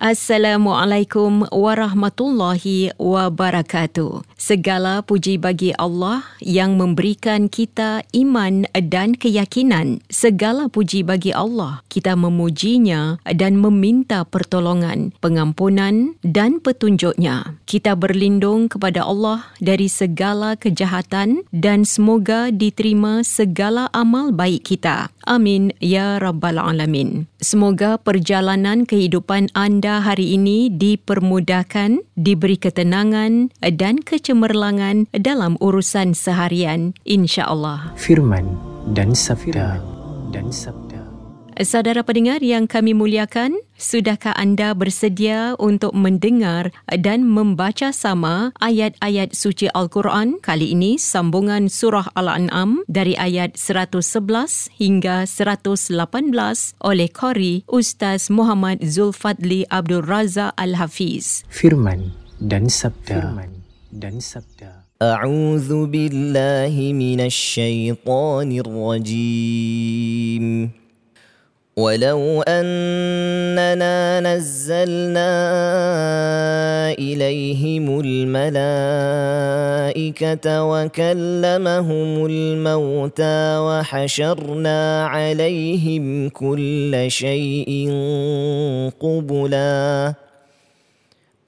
Assalamualaikum warahmatullahi wabarakatuh. Segala puji bagi Allah yang memberikan kita iman dan keyakinan. Segala puji bagi Allah. Kita memujinya dan meminta pertolongan, pengampunan dan petunjuknya. Kita berlindung kepada Allah dari segala kejahatan dan semoga diterima segala amal baik kita. Amin ya rabbal alamin. Semoga perjalanan kehidupan anda hari ini dipermudahkan, diberi ketenangan dan kecemerlangan dalam urusan seharian insya-Allah. Firman dan sabda dan sabda Saudara pendengar yang kami muliakan, sudahkah anda bersedia untuk mendengar dan membaca sama ayat-ayat suci Al-Quran? Kali ini sambungan surah Al-An'am dari ayat 111 hingga 118 oleh Qari Ustaz Muhammad Zulfadli Abdul Raza Al-Hafiz. Firman dan sabda. Firman dan sabda. A'udzu billahi minasy syaithanir rajim. ولو أننا نزلنا إليهم الملائكة وكلمهم الموتى وحشرنا عليهم كل شيء قبلاً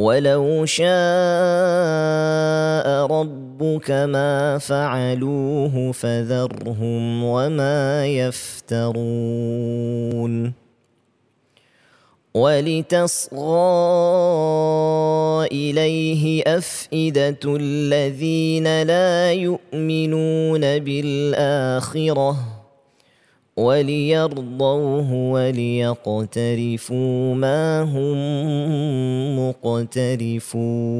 ولو شاء ربك ما فعلوه فذرهم وما يفترون. ولتصغى إليه أفئدة الذين لا يؤمنون بالآخرة. وليرضوه وليقترفوا ما هم مقترفون.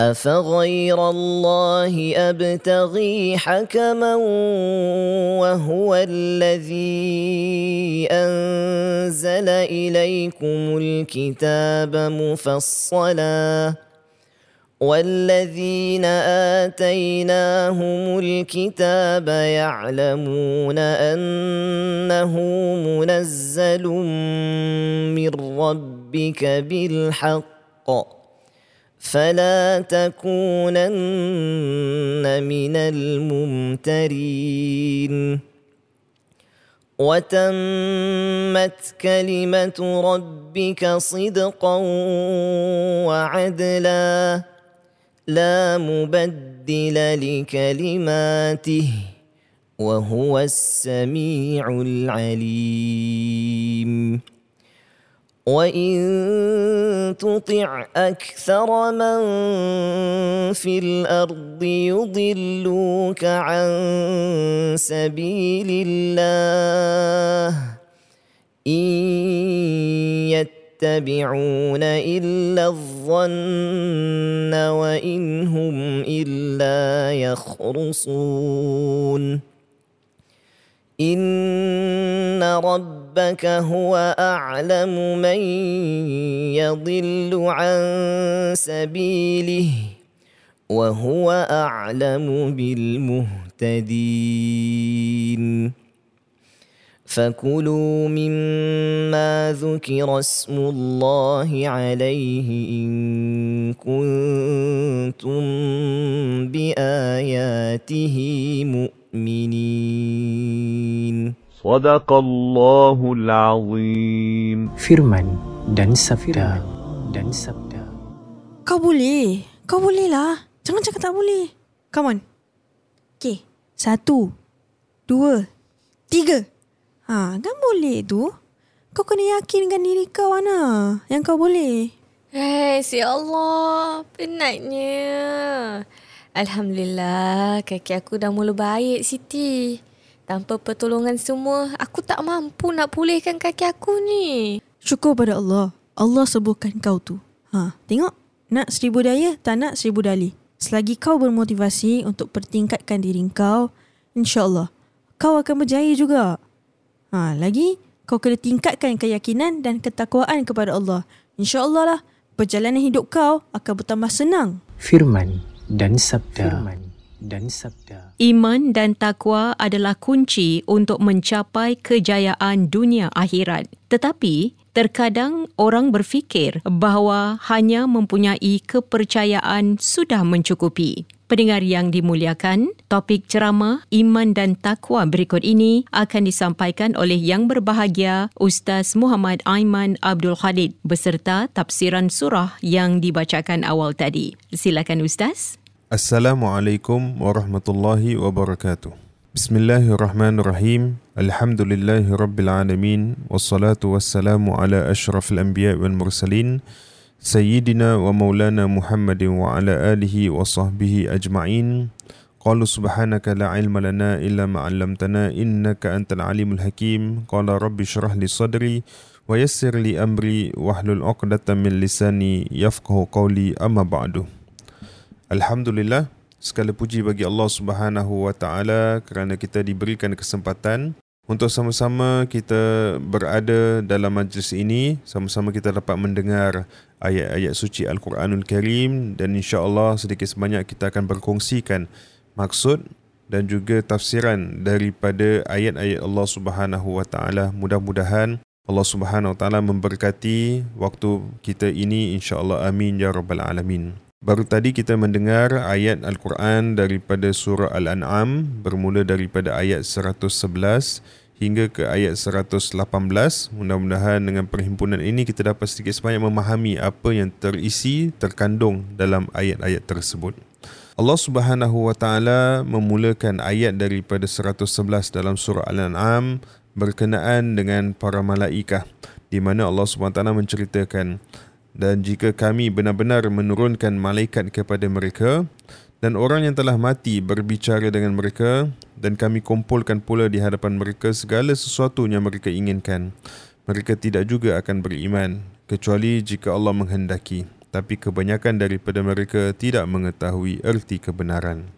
أفغير الله أبتغي حكما وهو الذي أنزل إليكم الكتاب مفصلا والذين اتيناهم الكتاب يعلمون انه منزل من ربك بالحق فلا تكونن من الممترين وتمت كلمه ربك صدقا وعدلا لا مبدل لكلماته وهو السميع العليم. وإن تطع أكثر من في الأرض يضلوك عن سبيل الله إن يتبعون إلا الظن وإن هم إلا يخرصون. إن ربك هو أعلم من يضل عن سبيله وهو أعلم بالمهتدين. فكلوا مما ذكر اسم الله عليه إن كنتم بآياته مؤمنين صدق الله العظيم Firman dan sabda dan sabda. Kau boleh. Kau boleh lah. Jangan cakap tak boleh. Come on. Okay. Satu. Dua. Tiga. Ha, kan boleh tu. Kau kena yakin dengan diri kau, Ana. Yang kau boleh. Hei, si Allah. Penatnya. Alhamdulillah, kaki aku dah mula baik, Siti. Tanpa pertolongan semua, aku tak mampu nak pulihkan kaki aku ni. Syukur pada Allah. Allah sembuhkan kau tu. Ha, tengok. Nak seribu daya, tak nak seribu dalih. Selagi kau bermotivasi untuk pertingkatkan diri kau, insyaAllah, kau akan berjaya juga. Ha, lagi, kau kena tingkatkan keyakinan dan ketakwaan kepada Allah. InsyaAllah lah, perjalanan hidup kau akan bertambah senang. Firman dan sabda. Firman dan sabda. Iman dan takwa adalah kunci untuk mencapai kejayaan dunia akhirat. Tetapi, terkadang orang berfikir bahawa hanya mempunyai kepercayaan sudah mencukupi. Pendengar yang dimuliakan, topik ceramah Iman dan Takwa berikut ini akan disampaikan oleh yang berbahagia Ustaz Muhammad Aiman Abdul Khalid beserta tafsiran surah yang dibacakan awal tadi. Silakan Ustaz. Assalamualaikum warahmatullahi wabarakatuh. Bismillahirrahmanirrahim. Alhamdulillahi rabbil alamin. Wassalatu wassalamu ala ashrafil anbiya wal mursalin. Sayyidina wa maulana Muhammadin wa ala alihi wa sahbihi ajma'in. Qalu subhanaka la ilma lana illa ma 'allamtana innaka antal alimul hakim. Qala rabbi shrah li sadri wa yassir li amri wahlul 'uqdatam min lisani yafqahu qawli amma ba'du. Alhamdulillah segala puji bagi Allah Subhanahu wa taala kerana kita diberikan kesempatan untuk sama-sama kita berada dalam majlis ini sama-sama kita dapat mendengar ayat-ayat suci Al-Quranul Karim dan insya-Allah sedikit sebanyak kita akan berkongsikan maksud dan juga tafsiran daripada ayat-ayat Allah Subhanahu wa taala. Mudah-mudahan Allah Subhanahu wa taala memberkati waktu kita ini. insya-Allah amin ya rabbal alamin. Baru tadi kita mendengar ayat Al-Quran daripada surah Al-An'am bermula daripada ayat 111 hingga ke ayat 118. Mudah-mudahan dengan perhimpunan ini kita dapat sedikit sebanyak memahami apa yang terisi terkandung dalam ayat-ayat tersebut. Allah Subhanahu wa taala memulakan ayat daripada 111 dalam surah Al-An'am berkenaan dengan para malaikah di mana Allah Subhanahu taala menceritakan dan jika kami benar-benar menurunkan malaikat kepada mereka dan orang yang telah mati berbicara dengan mereka dan kami kumpulkan pula di hadapan mereka segala sesuatu yang mereka inginkan. Mereka tidak juga akan beriman kecuali jika Allah menghendaki. Tapi kebanyakan daripada mereka tidak mengetahui erti kebenaran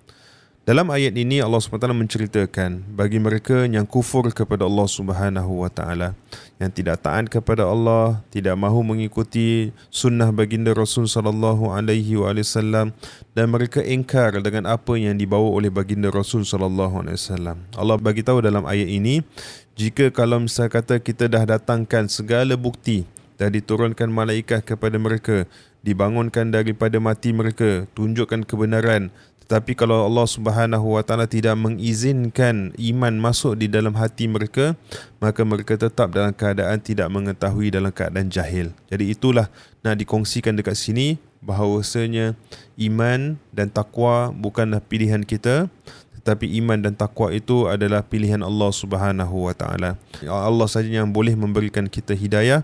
dalam ayat ini Allah SWT menceritakan bagi mereka yang kufur kepada Allah Subhanahu taala, yang tidak taat kepada Allah, tidak mahu mengikuti sunnah baginda Rasul sallallahu alaihi wasallam dan mereka ingkar dengan apa yang dibawa oleh baginda Rasul sallallahu alaihi wasallam. Allah bagi tahu dalam ayat ini, jika kalau misalnya kata kita dah datangkan segala bukti dah diturunkan malaikat kepada mereka, dibangunkan daripada mati mereka, tunjukkan kebenaran, tetapi kalau Allah Subhanahu Wa Taala tidak mengizinkan iman masuk di dalam hati mereka, maka mereka tetap dalam keadaan tidak mengetahui dalam keadaan jahil. Jadi itulah nak dikongsikan dekat sini bahawasanya iman dan takwa bukanlah pilihan kita, tetapi iman dan takwa itu adalah pilihan Allah Subhanahu wa taala. Allah saja yang boleh memberikan kita hidayah.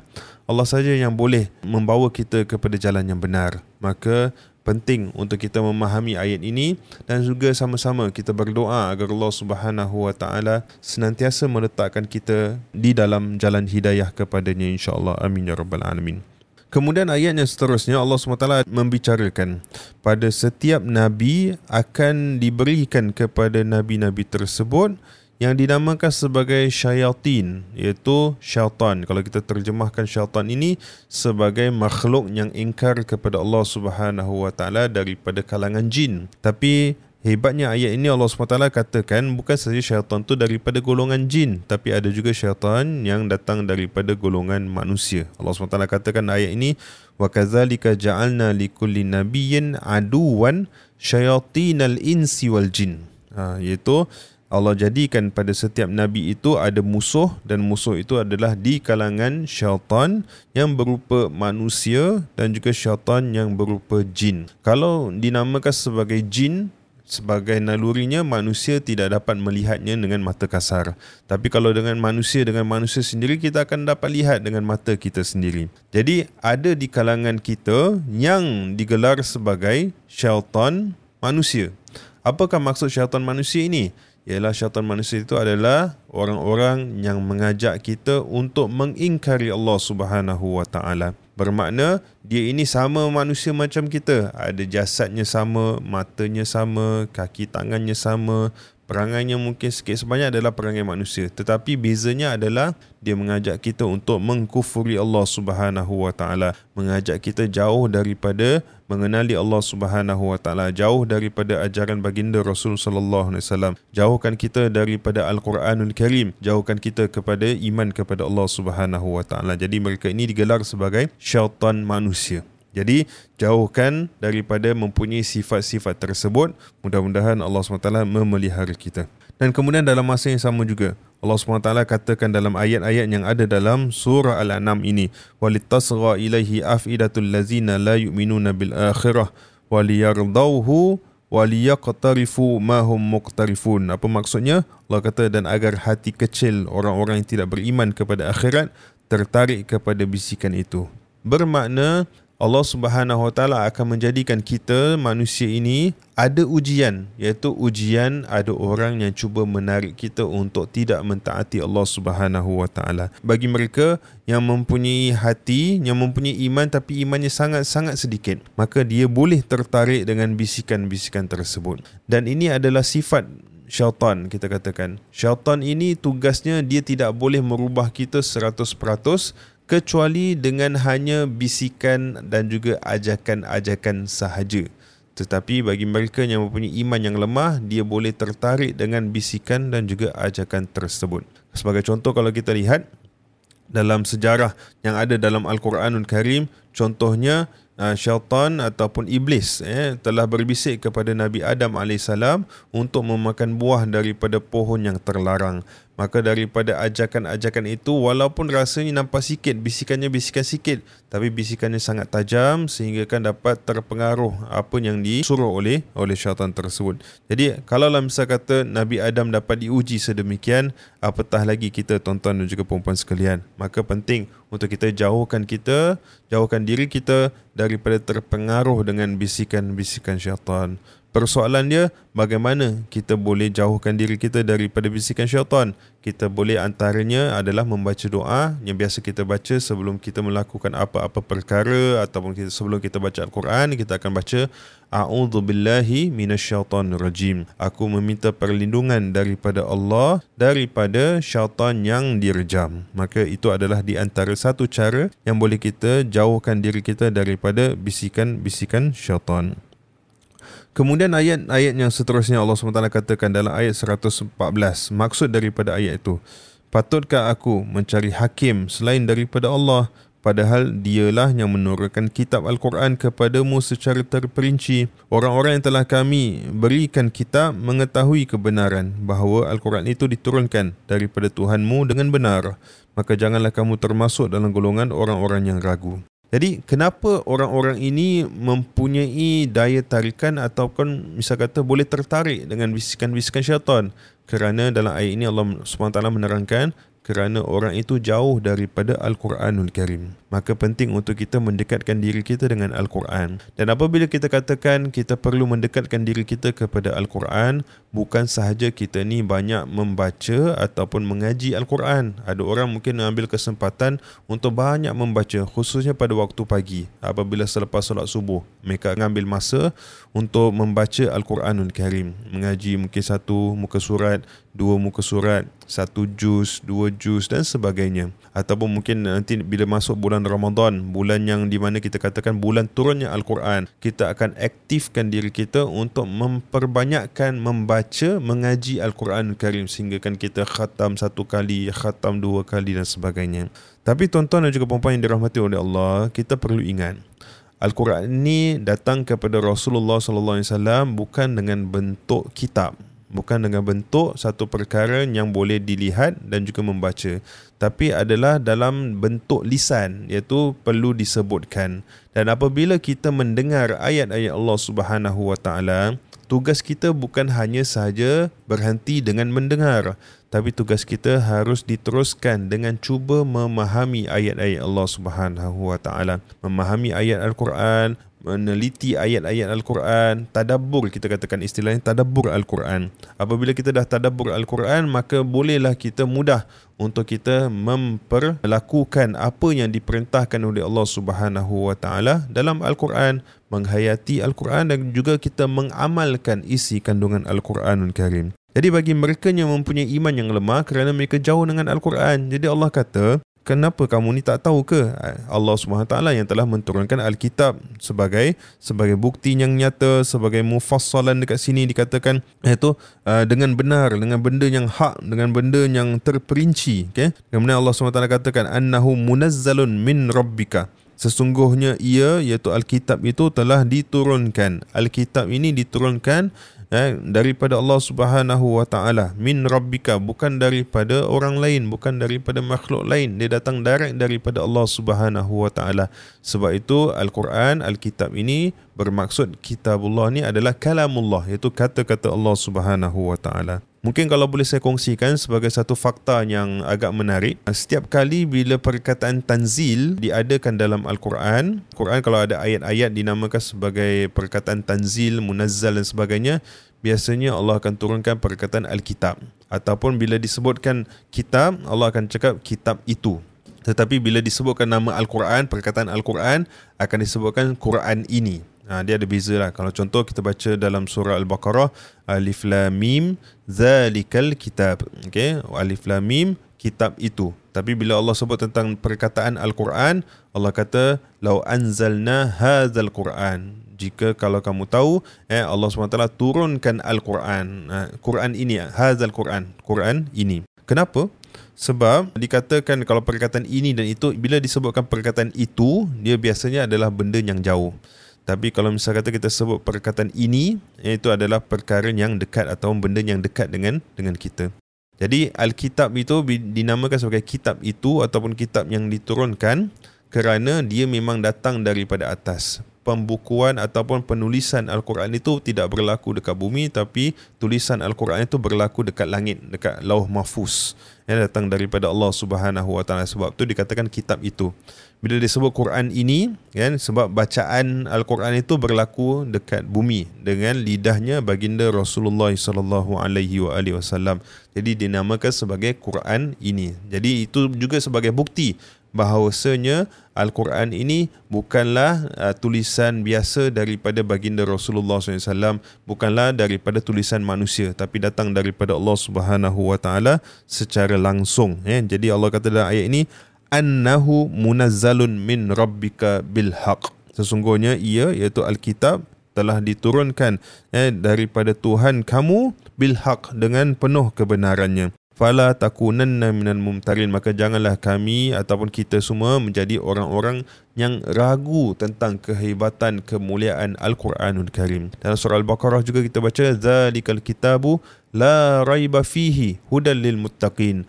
Allah saja yang boleh membawa kita kepada jalan yang benar. Maka penting untuk kita memahami ayat ini dan juga sama-sama kita berdoa agar Allah Subhanahu wa taala senantiasa meletakkan kita di dalam jalan hidayah kepadanya insya-Allah amin ya rabbal alamin. Kemudian ayat yang seterusnya Allah SWT membicarakan pada setiap nabi akan diberikan kepada nabi-nabi tersebut yang dinamakan sebagai syayatin iaitu syaitan. Kalau kita terjemahkan syaitan ini sebagai makhluk yang ingkar kepada Allah Subhanahu wa taala daripada kalangan jin. Tapi hebatnya ayat ini Allah SWT katakan bukan saja syaitan tu daripada golongan jin tapi ada juga syaitan yang datang daripada golongan manusia. Allah SWT katakan ayat ini wa kadzalika ja'alna likulli nabiyyin aduwan syayatinal insi wal jin. Ha, iaitu Allah jadikan pada setiap nabi itu ada musuh dan musuh itu adalah di kalangan syaitan yang berupa manusia dan juga syaitan yang berupa jin. Kalau dinamakan sebagai jin, sebagai nalurinya manusia tidak dapat melihatnya dengan mata kasar. Tapi kalau dengan manusia dengan manusia sendiri kita akan dapat lihat dengan mata kita sendiri. Jadi ada di kalangan kita yang digelar sebagai syaitan manusia. Apakah maksud syaitan manusia ini? Ialah syaitan manusia itu adalah orang-orang yang mengajak kita untuk mengingkari Allah Subhanahu wa taala. Bermakna dia ini sama manusia macam kita, ada jasadnya sama, matanya sama, kaki tangannya sama, Perangainya mungkin sikit sebanyak adalah perangai manusia. Tetapi bezanya adalah dia mengajak kita untuk mengkufuri Allah Subhanahu Wa Taala, mengajak kita jauh daripada mengenali Allah Subhanahu Wa Taala, jauh daripada ajaran baginda Rasul Sallallahu Alaihi Wasallam, jauhkan kita daripada Al-Quranul Karim, jauhkan kita kepada iman kepada Allah Subhanahu Wa Taala. Jadi mereka ini digelar sebagai syaitan manusia. Jadi jauhkan daripada mempunyai sifat-sifat tersebut. Mudah-mudahan Allah SWT memelihara kita. Dan kemudian dalam masa yang sama juga Allah SWT katakan dalam ayat-ayat yang ada dalam surah Al-An'am ini ilaihi afidatul lazina la yu'minuna bil akhirah waliyardauhu waliyaqtarifu ma hum muqtarifun apa maksudnya Allah kata dan agar hati kecil orang-orang yang tidak beriman kepada akhirat tertarik kepada bisikan itu bermakna Allah Subhanahu Wa Taala akan menjadikan kita manusia ini ada ujian iaitu ujian ada orang yang cuba menarik kita untuk tidak mentaati Allah Subhanahu Wa Taala. Bagi mereka yang mempunyai hati, yang mempunyai iman tapi imannya sangat-sangat sedikit, maka dia boleh tertarik dengan bisikan-bisikan tersebut. Dan ini adalah sifat syaitan kita katakan. Syaitan ini tugasnya dia tidak boleh merubah kita 100% kecuali dengan hanya bisikan dan juga ajakan-ajakan sahaja. Tetapi bagi mereka yang mempunyai iman yang lemah, dia boleh tertarik dengan bisikan dan juga ajakan tersebut. Sebagai contoh kalau kita lihat dalam sejarah yang ada dalam Al-Quranul Karim, contohnya uh, syaitan ataupun iblis eh, telah berbisik kepada Nabi Adam AS untuk memakan buah daripada pohon yang terlarang. Maka daripada ajakan-ajakan itu walaupun rasanya nampak sikit, bisikannya bisikan sikit tapi bisikannya sangat tajam sehingga kan dapat terpengaruh apa yang disuruh oleh oleh syaitan tersebut. Jadi kalau lah misal kata Nabi Adam dapat diuji sedemikian, apatah lagi kita tuan-tuan dan juga perempuan sekalian. Maka penting untuk kita jauhkan kita, jauhkan diri kita daripada terpengaruh dengan bisikan-bisikan syaitan. Persoalan dia bagaimana kita boleh jauhkan diri kita daripada bisikan syaitan. Kita boleh antaranya adalah membaca doa yang biasa kita baca sebelum kita melakukan apa-apa perkara ataupun kita, sebelum kita baca Al-Quran kita akan baca A'udzu billahi minasyaitonir rajim. Aku meminta perlindungan daripada Allah daripada syaitan yang direjam. Maka itu adalah di antara satu cara yang boleh kita jauhkan diri kita daripada bisikan-bisikan syaitan. Kemudian ayat-ayat yang seterusnya Allah SWT katakan dalam ayat 114. Maksud daripada ayat itu. Patutkah aku mencari hakim selain daripada Allah padahal dialah yang menurunkan kitab Al-Quran kepadamu secara terperinci. Orang-orang yang telah kami berikan kitab mengetahui kebenaran bahawa Al-Quran itu diturunkan daripada Tuhanmu dengan benar. Maka janganlah kamu termasuk dalam golongan orang-orang yang ragu. Jadi kenapa orang-orang ini mempunyai daya tarikan ataupun misal kata boleh tertarik dengan bisikan-bisikan syaitan? Kerana dalam ayat ini Allah SWT menerangkan kerana orang itu jauh daripada Al-Quranul Karim. Maka penting untuk kita mendekatkan diri kita dengan Al-Quran. Dan apabila kita katakan kita perlu mendekatkan diri kita kepada Al-Quran, bukan sahaja kita ni banyak membaca ataupun mengaji Al-Quran. Ada orang mungkin mengambil kesempatan untuk banyak membaca, khususnya pada waktu pagi. Apabila selepas solat subuh, mereka mengambil masa untuk membaca Al-Quranul Karim. Mengaji mungkin satu muka surat, dua muka surat, satu juz, dua juz dan sebagainya. Ataupun mungkin nanti bila masuk bulan Ramadan, bulan yang di mana kita katakan bulan turunnya Al-Quran, kita akan aktifkan diri kita untuk memperbanyakkan membaca, mengaji Al-Quran Karim sehingga kan kita khatam satu kali, khatam dua kali dan sebagainya. Tapi tuan-tuan dan juga perempuan yang dirahmati oleh Allah, kita perlu ingat Al-Quran ini datang kepada Rasulullah sallallahu alaihi wasallam bukan dengan bentuk kitab bukan dengan bentuk satu perkara yang boleh dilihat dan juga membaca. Tapi adalah dalam bentuk lisan iaitu perlu disebutkan. Dan apabila kita mendengar ayat-ayat Allah Subhanahu wa taala tugas kita bukan hanya sahaja berhenti dengan mendengar tapi tugas kita harus diteruskan dengan cuba memahami ayat-ayat Allah Subhanahu wa taala. Memahami ayat al-Quran meneliti ayat-ayat Al-Quran, tadabbur kita katakan istilahnya tadabbur Al-Quran. Apabila kita dah tadabbur Al-Quran, maka bolehlah kita mudah untuk kita memperlakukan apa yang diperintahkan oleh Allah Subhanahu wa taala dalam Al-Quran, menghayati Al-Quran dan juga kita mengamalkan isi kandungan Al-Quranul Karim. Jadi bagi mereka yang mempunyai iman yang lemah kerana mereka jauh dengan Al-Quran. Jadi Allah kata, kenapa kamu ni tak tahu ke? Allah SWT yang telah menurunkan Alkitab sebagai sebagai bukti yang nyata sebagai mufassalan dekat sini dikatakan iaitu uh, dengan benar dengan benda yang hak dengan benda yang terperinci okey? Kemudian Allah SWT katakan annahu munazzalun min rabbika. Sesungguhnya ia iaitu Alkitab itu telah diturunkan. Alkitab ini diturunkan eh, daripada Allah Subhanahu wa taala. Min rabbika bukan daripada orang lain bukan daripada makhluk lain. Dia datang direct daripada Allah Subhanahu wa taala. Sebab itu al-Quran al-kitab ini bermaksud kitabullah ni adalah kalamullah iaitu kata-kata Allah Subhanahu wa taala Mungkin kalau boleh saya kongsikan sebagai satu fakta yang agak menarik. Setiap kali bila perkataan tanzil diadakan dalam Al-Quran, Quran kalau ada ayat-ayat dinamakan sebagai perkataan tanzil, munazzal dan sebagainya, biasanya Allah akan turunkan perkataan Al-Kitab. Ataupun bila disebutkan kitab, Allah akan cakap kitab itu. Tetapi bila disebutkan nama Al-Quran, perkataan Al-Quran akan disebutkan Quran ini. Ha, dia ada beza lah. Kalau contoh kita baca dalam surah Al-Baqarah, Alif Lam Mim, Zalikal Kitab. Okay? Alif Lam Mim, kitab itu. Tapi bila Allah sebut tentang perkataan Al-Quran, Allah kata, Lau anzalna hazal Quran. Jika kalau kamu tahu, eh, Allah SWT turunkan Al-Quran. Ha, Quran ini, hazal Quran. Quran ini. Kenapa? Sebab dikatakan kalau perkataan ini dan itu, bila disebutkan perkataan itu, dia biasanya adalah benda yang jauh. Tapi kalau misal kata kita sebut perkataan ini, itu adalah perkara yang dekat atau benda yang dekat dengan dengan kita. Jadi Alkitab itu dinamakan sebagai kitab itu ataupun kitab yang diturunkan kerana dia memang datang daripada atas. Pembukuan ataupun penulisan Al-Quran itu tidak berlaku dekat bumi tapi tulisan Al-Quran itu berlaku dekat langit, dekat lauh mahfuz yang datang daripada Allah Subhanahu Wa Taala sebab tu dikatakan kitab itu bila disebut Quran ini kan sebab bacaan Al-Quran itu berlaku dekat bumi dengan lidahnya baginda Rasulullah sallallahu alaihi wasallam jadi dinamakan sebagai Quran ini jadi itu juga sebagai bukti bahawasanya Al-Quran ini bukanlah uh, tulisan biasa daripada baginda Rasulullah SAW bukanlah daripada tulisan manusia tapi datang daripada Allah Subhanahu Wa Taala secara langsung eh. jadi Allah kata dalam ayat ini annahu munazzalun min rabbika bil haq sesungguhnya ia iaitu Alkitab telah diturunkan eh, daripada Tuhan kamu bil haq dengan penuh kebenarannya fala takunanna minal mumtarin maka janganlah kami ataupun kita semua menjadi orang-orang yang ragu tentang kehebatan kemuliaan Al-Quranul Karim. Dalam surah Al-Baqarah juga kita baca zalikal kitabu la raiba fihi hudal lil muttaqin.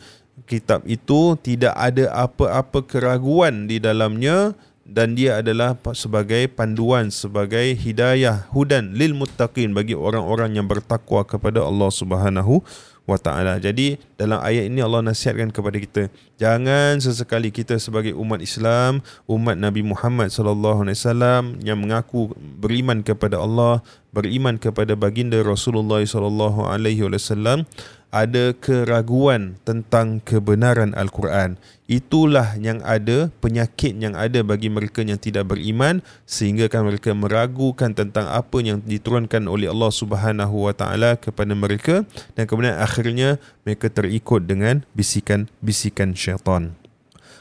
Kitab itu tidak ada apa-apa keraguan di dalamnya dan dia adalah sebagai panduan sebagai hidayah hudan lil muttaqin bagi orang-orang yang bertakwa kepada Allah Subhanahu wa taala. Jadi dalam ayat ini Allah nasihatkan kepada kita, jangan sesekali kita sebagai umat Islam, umat Nabi Muhammad sallallahu alaihi wasallam yang mengaku beriman kepada Allah, beriman kepada baginda Rasulullah sallallahu alaihi wasallam ada keraguan tentang kebenaran Al-Quran. Itulah yang ada, penyakit yang ada bagi mereka yang tidak beriman sehingga kan mereka meragukan tentang apa yang diturunkan oleh Allah Subhanahu Wa Taala kepada mereka dan kemudian akhirnya mereka terikut dengan bisikan-bisikan syaitan.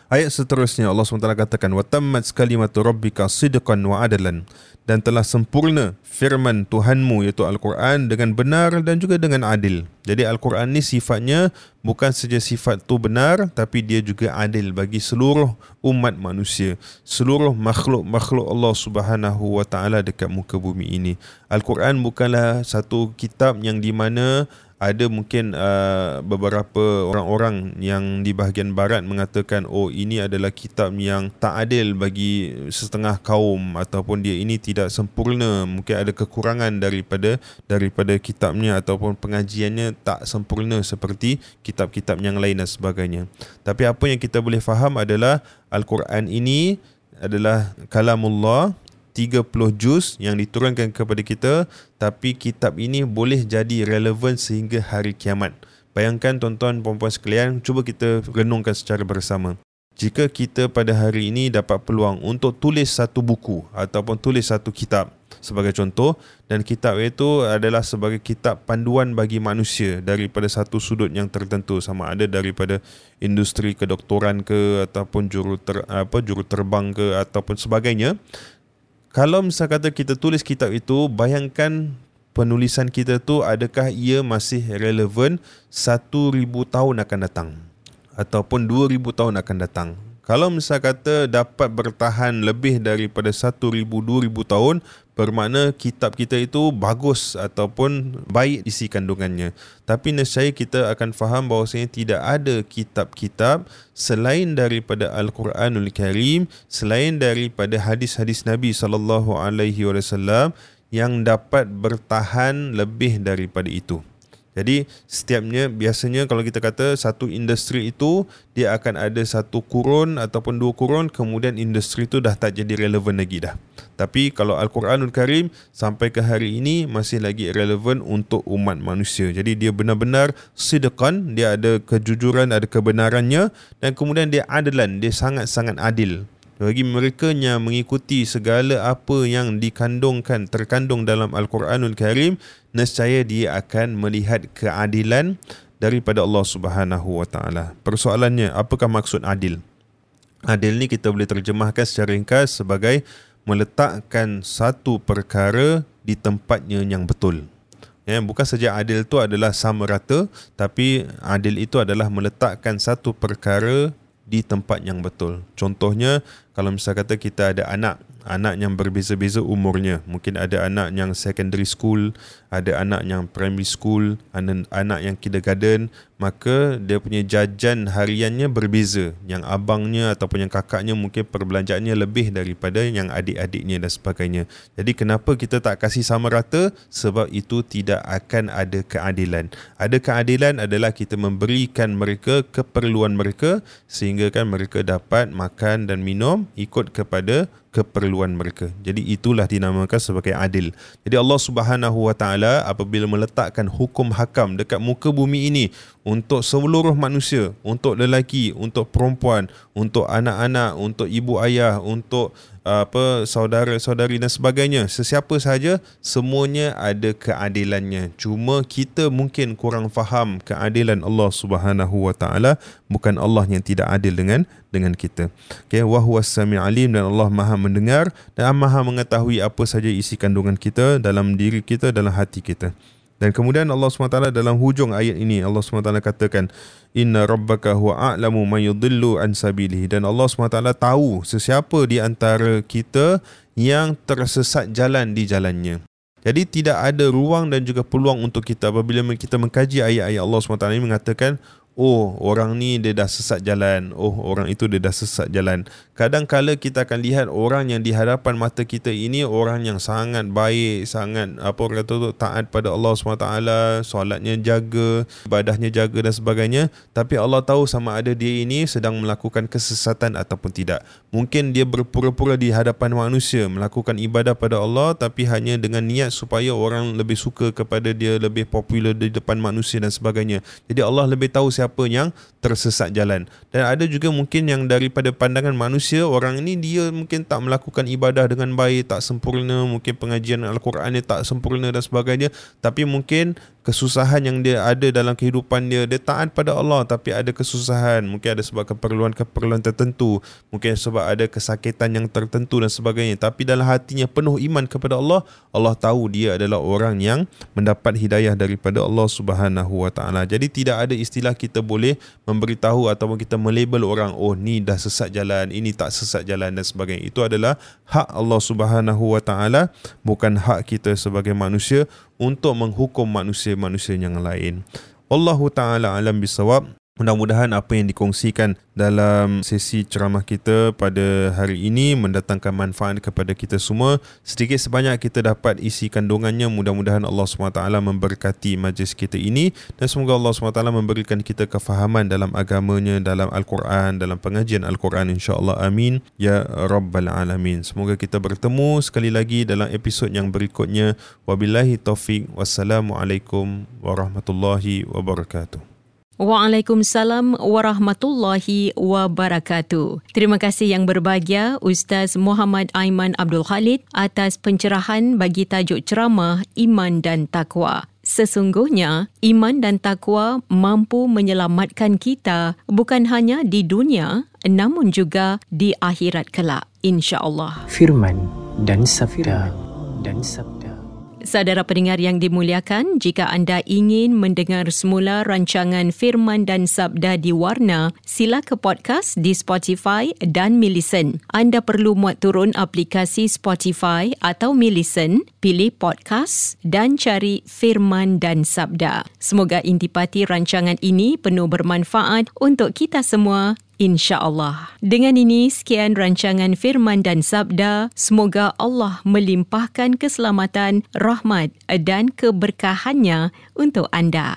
Ayat seterusnya Allah SWT katakan kalimatu rabbika sidqan wa adalan dan telah sempurna firman Tuhanmu iaitu Al-Quran dengan benar dan juga dengan adil. Jadi Al-Quran ni sifatnya bukan saja sifat tu benar tapi dia juga adil bagi seluruh umat manusia, seluruh makhluk-makhluk Allah Subhanahu wa taala dekat muka bumi ini. Al-Quran bukanlah satu kitab yang di mana ada mungkin uh, beberapa orang-orang yang di bahagian barat mengatakan oh ini adalah kitab yang tak adil bagi setengah kaum ataupun dia ini tidak sempurna. Mungkin ada kekurangan daripada daripada kitabnya ataupun pengajiannya tak sempurna seperti kitab-kitab yang lain dan sebagainya. Tapi apa yang kita boleh faham adalah al-Quran ini adalah kalamullah 30 juz yang diturunkan kepada kita tapi kitab ini boleh jadi relevan sehingga hari kiamat. Bayangkan tuan-tuan puan-puan sekalian, cuba kita renungkan secara bersama. Jika kita pada hari ini dapat peluang untuk tulis satu buku ataupun tulis satu kitab sebagai contoh dan kitab itu adalah sebagai kitab panduan bagi manusia daripada satu sudut yang tertentu sama ada daripada industri kedoktoran ke ataupun juru ter, apa juru terbang ke ataupun sebagainya kalau misal kata kita tulis kitab itu, bayangkan penulisan kita tu adakah ia masih relevan 1000 tahun akan datang ataupun 2000 tahun akan datang. Kalau misal kata dapat bertahan lebih daripada 1000 2000 tahun, bermakna kitab kita itu bagus ataupun baik isi kandungannya. Tapi nescaya kita akan faham bahawasanya tidak ada kitab-kitab selain daripada Al-Quranul Karim, selain daripada hadis-hadis Nabi sallallahu alaihi wasallam yang dapat bertahan lebih daripada itu. Jadi setiapnya biasanya kalau kita kata satu industri itu dia akan ada satu kurun ataupun dua kurun kemudian industri itu dah tak jadi relevan lagi dah. Tapi kalau Al-Quranul Karim sampai ke hari ini masih lagi relevan untuk umat manusia. Jadi dia benar-benar sidqan, dia ada kejujuran, ada kebenarannya dan kemudian dia adalan, dia sangat-sangat adil bagi mereka yang mengikuti segala apa yang dikandungkan terkandung dalam Al-Quranul Karim nescaya dia akan melihat keadilan daripada Allah Subhanahu wa taala. Persoalannya apakah maksud adil? Adil ni kita boleh terjemahkan secara ringkas sebagai meletakkan satu perkara di tempatnya yang betul. Ya, bukan saja adil itu adalah sama rata tapi adil itu adalah meletakkan satu perkara di tempat yang betul. Contohnya kalau misal kata kita ada anak anak yang berbeza-beza umurnya. Mungkin ada anak yang secondary school ada anak yang primary school anak, anak yang kindergarten maka dia punya jajan hariannya berbeza. Yang abangnya ataupun yang kakaknya mungkin perbelanjaannya lebih daripada yang adik-adiknya dan sebagainya. Jadi kenapa kita tak kasih sama rata? Sebab itu tidak akan ada keadilan. Ada keadilan adalah kita memberikan mereka keperluan mereka sehingga kan mereka dapat makan dan minum ikut kepada keperluan mereka. Jadi itulah dinamakan sebagai adil. Jadi Allah Subhanahu Wa Taala apabila meletakkan hukum hakam dekat muka bumi ini untuk seluruh manusia, untuk lelaki, untuk perempuan, untuk anak-anak, untuk ibu ayah, untuk apa saudara-saudari dan sebagainya. Sesiapa sahaja semuanya ada keadilannya. Cuma kita mungkin kurang faham keadilan Allah Subhanahu wa taala bukan Allah yang tidak adil dengan dengan kita. Okey wa sami alim dan Allah Maha mendengar dan Maha mengetahui apa saja isi kandungan kita dalam diri kita dalam hati kita dan kemudian Allah SWT dalam hujung ayat ini Allah SWT katakan Inna rabbaka huwa a'lamu man yudillu an sabilihi. Dan Allah SWT tahu sesiapa di antara kita yang tersesat jalan di jalannya. Jadi tidak ada ruang dan juga peluang untuk kita apabila kita mengkaji ayat-ayat Allah SWT ini mengatakan Oh orang ni dia dah sesat jalan. Oh orang itu dia dah sesat jalan kadang-kala kita akan lihat orang yang di hadapan mata kita ini orang yang sangat baik, sangat apa orang kata tu taat pada Allah SWT, solatnya jaga, ibadahnya jaga dan sebagainya. Tapi Allah tahu sama ada dia ini sedang melakukan kesesatan ataupun tidak. Mungkin dia berpura-pura di hadapan manusia melakukan ibadah pada Allah tapi hanya dengan niat supaya orang lebih suka kepada dia, lebih popular di depan manusia dan sebagainya. Jadi Allah lebih tahu siapa yang tersesat jalan. Dan ada juga mungkin yang daripada pandangan manusia orang ini dia mungkin tak melakukan ibadah dengan baik, tak sempurna, mungkin pengajian al-Quran dia tak sempurna dan sebagainya, tapi mungkin kesusahan yang dia ada dalam kehidupan dia dia taat pada Allah tapi ada kesusahan. Mungkin ada sebab keperluan-keperluan tertentu mungkin sebab ada kesakitan yang tertentu dan sebagainya. Tapi dalam hatinya penuh iman kepada Allah Allah tahu dia adalah orang yang mendapat hidayah daripada Allah Subhanahu Wa Taala. Jadi tidak ada istilah kita boleh memberitahu ataupun kita melabel orang oh ni dah sesat jalan ini tak sesat jalan dan sebagainya itu adalah hak Allah Subhanahu Wa Taala bukan hak kita sebagai manusia untuk menghukum manusia-manusia yang lain. Allahu taala alam bisawab. Mudah-mudahan apa yang dikongsikan dalam sesi ceramah kita pada hari ini mendatangkan manfaat kepada kita semua. Sedikit sebanyak kita dapat isi kandungannya. Mudah-mudahan Allah SWT memberkati majlis kita ini dan semoga Allah SWT memberikan kita kefahaman dalam agamanya, dalam Al-Quran, dalam pengajian Al-Quran insya-Allah. Amin ya rabbal alamin. Semoga kita bertemu sekali lagi dalam episod yang berikutnya. Wabillahi taufik. Wassalamualaikum warahmatullahi wabarakatuh. Waalaikumsalam warahmatullahi wabarakatuh. Terima kasih yang berbahagia Ustaz Muhammad Aiman Abdul Khalid atas pencerahan bagi tajuk ceramah Iman dan Takwa. Sesungguhnya, iman dan takwa mampu menyelamatkan kita bukan hanya di dunia namun juga di akhirat kelak. InsyaAllah. Firman dan sabda dan sabda. Saudara pendengar yang dimuliakan, jika anda ingin mendengar semula rancangan Firman dan Sabda di Warna, sila ke podcast di Spotify dan Millicent. Anda perlu muat turun aplikasi Spotify atau Millicent, pilih podcast dan cari Firman dan Sabda. Semoga intipati rancangan ini penuh bermanfaat untuk kita semua insya-Allah. Dengan ini sekian rancangan firman dan sabda, semoga Allah melimpahkan keselamatan, rahmat dan keberkahannya untuk anda.